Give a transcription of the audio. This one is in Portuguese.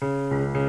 Música